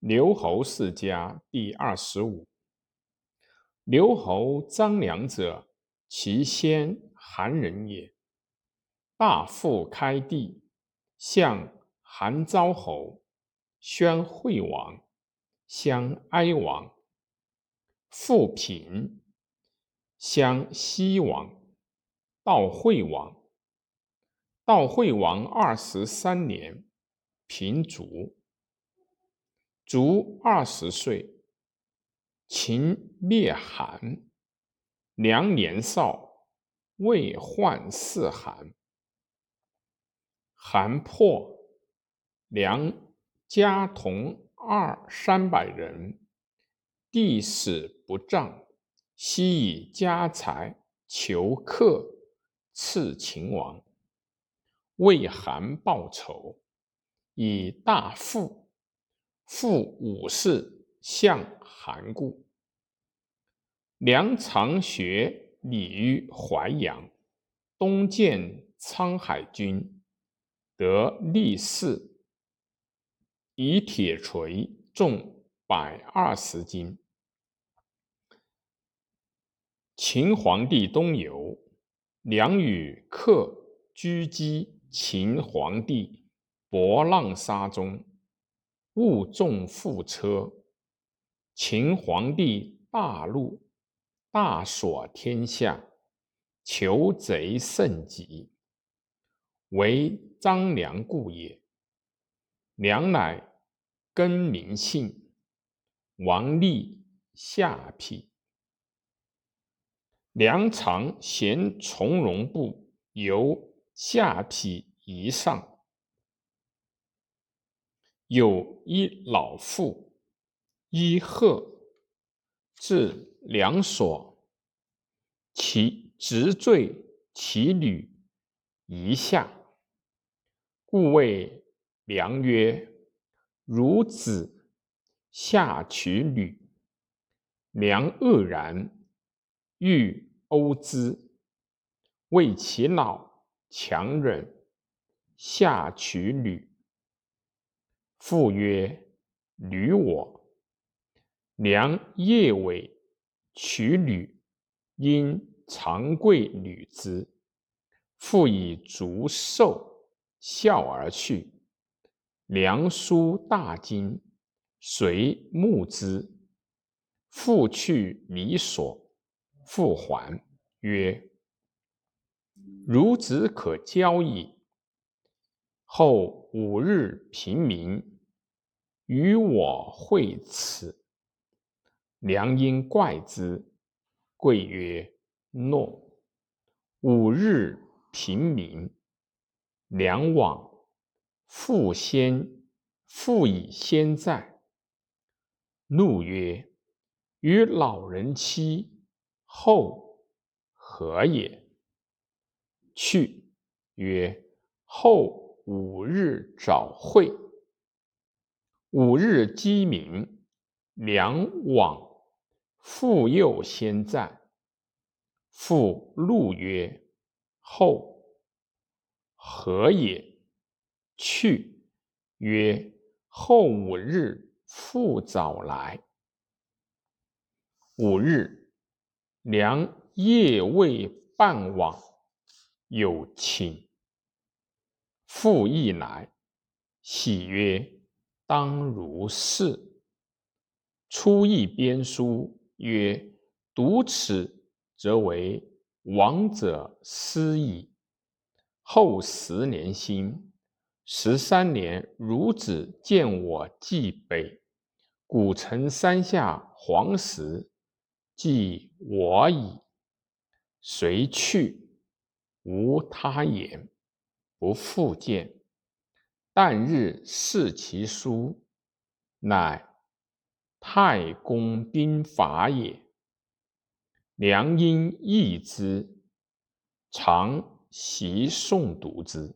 刘侯世家第二十五。刘侯张良者，其先韩人也。大夫开地，向韩昭侯，宣惠王，相哀王。富平，相西王，悼惠王。悼惠王二十三年，平卒。卒二十岁。秦灭韩，良年少，未患四韩。韩破，良家同二三百人，地使不仗，悉以家财求客，赐秦王。为韩报仇，以大富，复武士。向韩故，梁长学礼于淮阳，东见沧海君，得力士，以铁锤重百二十斤。秦皇帝东游，梁与客狙击秦皇帝博浪沙中，误重覆车。秦皇帝大怒，大锁天下，求贼甚急，为张良故也。良乃更名姓，王立下邳。良常衔从容部，由下邳以上，有一老妇。伊贺至梁所，其直坠其履一下，故谓良曰：“孺子下取女。”良愕然，欲殴之，谓其老强忍，下取女。父曰：“履我。”良夜尾取履，因长贵履之，父以足受，笑而去。良书大惊，遂目之，复去弥所，复还曰：“孺子可教矣。”后五日平民，与我会此。良因怪之，贵曰：“诺。”五日平民，良往，复先复以先在，怒曰：“与老人妻后何也？”去曰：“后五日早会。”五日鸡鸣，良往。复又先在，复怒曰：“后何也？”去曰：“后五日复早来。”五日，良夜未半往，有请。复亦来，喜曰：“当如是。”出一编书。曰：读此，则为王者思矣。后十年兴，十三年，孺子见我既北，古城山下黄石，即我矣。随去，无他言，不复见。但日视其书，乃。太公兵法也。良因益之，常习诵读之。